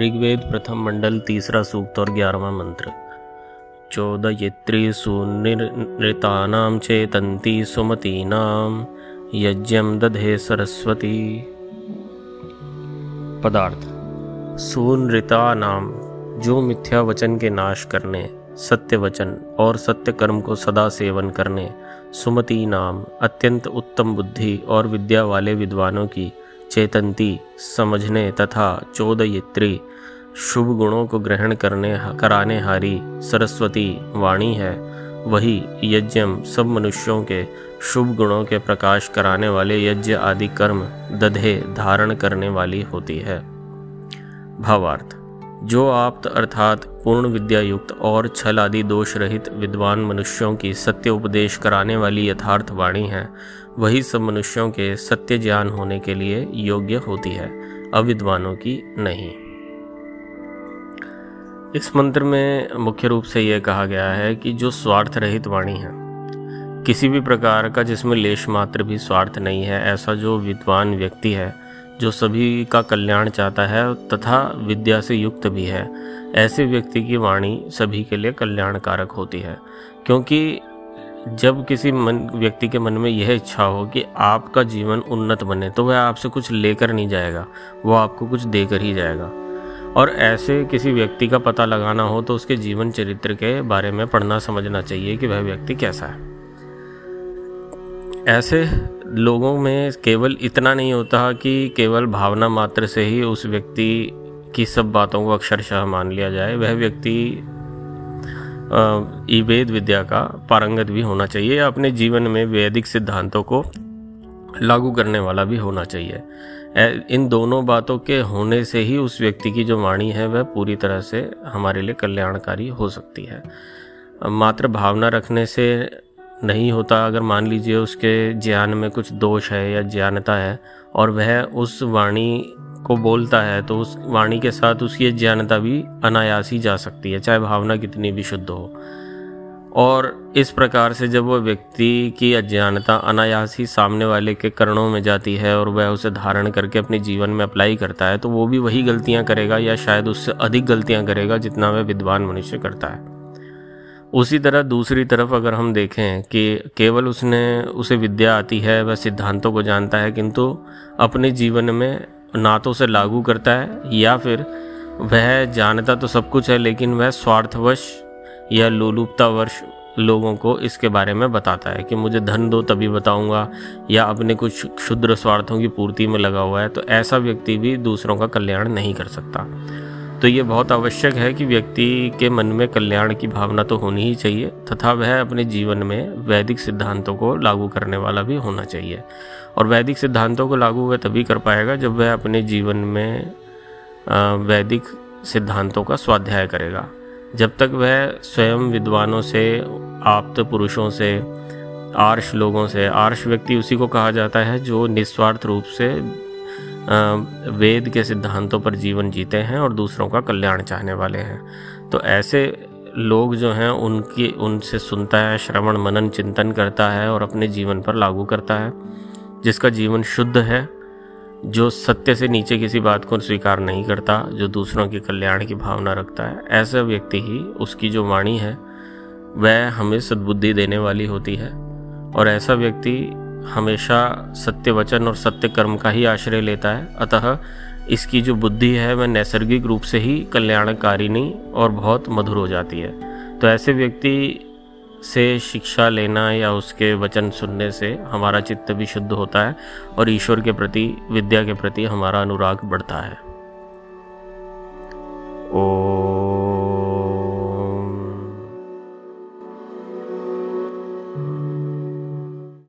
ऋग्वेद प्रथम मंडल तीसरा सूक्त और ग्यारहवा मंत्र। चोदयित्री सुनृतानां चेतन्ती सुमतीनां यज्ञम दधे सरस्वती। पदार्थ। सुनृता नाम जो मिथ्या वचन के नाश करने, सत्य वचन और सत्य कर्म को सदा सेवन करने सुमति नाम अत्यंत उत्तम बुद्धि और विद्या वाले विद्वानों की चेतनती समझने तथा चोदयित्री, शुभ गुणों को ग्रहण करने कराने हारी सरस्वती वाणी है। वही यज्ञम सब मनुष्यों के शुभ गुणों के प्रकाश कराने वाले यज्ञ आदि कर्म दधे धारण करने वाली होती है। भावार्थ। जो आप्त अर्थात पूर्ण विद्या युक्त और छल आदि दोष रहित विद्वान मनुष्यों की सत्य उपदेश कराने वाली यथार्थ वाणी है, वही सब मनुष्यों के सत्य ज्ञान होने के लिए योग्य होती है, अविद्वानों की नहीं। इस मंत्र में मुख्य रूप से यह कहा गया है कि जो स्वार्थ रहित वाणी है, किसी भी प्रकार का जिसमें लेश मात्र भी स्वार्थ नहीं है, ऐसा जो विद्वान व्यक्ति है जो सभी का कल्याण चाहता है तथा विद्या से युक्त भी है। ऐसे व्यक्ति की वाणी सभी के लिए कल्याणकारक होती है, क्योंकि जब किसी मन, व्यक्ति के मन में यह इच्छा हो कि आपका जीवन उन्नत बने तो वह आपसे कुछ लेकर नहीं जाएगा, वो आपको कुछ देकर ही जाएगा। और ऐसे किसी व्यक्ति का पता लगाना हो तो उसके जीवन चरित्र के बारे में पढ़ना, समझना चाहिए कि वह व्यक्ति कैसा है। ऐसे लोगों में केवल इतना नहीं होता कि केवल भावना मात्र से ही उस व्यक्ति की सब बातों को अक्षरशः मान लिया जाए, वह व्यक्ति वेद विद्या का पारंगत भी होना चाहिए, या अपने जीवन में वैदिक सिद्धांतों को लागू करने वाला भी होना चाहिए। इन दोनों बातों के होने से ही उस व्यक्ति की जो वाणी है, वह पूरी तरह से हमारे लिए कल्याणकारी हो सकती है। मात्र भावना रखने से नहीं होता। अगर मान लीजिए उसके ज्ञान में कुछ दोष है या ज्ञानता है और वह उस वाणी को बोलता है तो उस वाणी के साथ उसकी अज्ञानता भी अनायास ही जा सकती है, चाहे भावना कितनी भी शुद्ध हो। और इस प्रकार से जब वह व्यक्ति की अज्ञानता अनायास ही सामने वाले के कर्णों में जाती है और वह उसे धारण करके अपने जीवन में अप्लाई करता है तो वो भी वही गलतियाँ करेगा या शायद उससे अधिक गलतियाँ करेगा जितना वह विद्वान मनुष्य करता है। उसी तरह दूसरी तरफ़ अगर हम देखें कि केवल उसने, उसे विद्या आती है, वह सिद्धांतों को जानता है, किंतु अपने जीवन में ना तो उसे लागू करता है, या फिर वह जानता तो सब कुछ है, लेकिन वह स्वार्थवश या लोलुपतावश लोगों को इसके बारे में बताता है कि मुझे धन दो तभी बताऊँगा, या अपने कुछ क्षुद्र स्वार्थों की पूर्ति में लगा हुआ है तो ऐसा व्यक्ति भी दूसरों का कल्याण नहीं कर सकता। तो ये बहुत आवश्यक है कि व्यक्ति के मन में कल्याण की भावना तो होनी ही चाहिए, तथा वह अपने जीवन में वैदिक सिद्धांतों को लागू करने वाला भी होना चाहिए। और वैदिक सिद्धांतों को लागू वह तभी कर पाएगा जब वह अपने जीवन में वैदिक सिद्धांतों का स्वाध्याय करेगा। जब तक वह स्वयं विद्वानों से, आप्त पुरुषों से, आर्ष लोगों से, आर्ष व्यक्ति उसी को कहा जाता है जो निस्वार्थ रूप से वेद के सिद्धांतों पर जीवन जीते हैं और दूसरों का कल्याण चाहने वाले हैं। तो ऐसे लोग जो हैं, उनकी, उनसे सुनता है, श्रवण, मनन, चिंतन करता है और अपने जीवन पर लागू करता है, जिसका जीवन शुद्ध है, जो सत्य से नीचे किसी बात को स्वीकार नहीं करता, जो दूसरों के कल्याण की भावना रखता है। ऐसा व्यक्ति ही, उसकी जो वाणी है, वह हमें सद्बुद्धि देने वाली होती है। और ऐसा व्यक्ति हमेशा सत्य वचन और सत्य कर्म का ही आश्रय लेता है। अतः इसकी जो बुद्धि है, वह नैसर्गिक रूप से ही कल्याणकारिणी और बहुत मधुर हो जाती है। तो ऐसे व्यक्ति से शिक्षा लेना या उसके वचन सुनने से हमारा चित्त भी शुद्ध होता है और ईश्वर के प्रति, विद्या के प्रति हमारा अनुराग बढ़ता है। ओ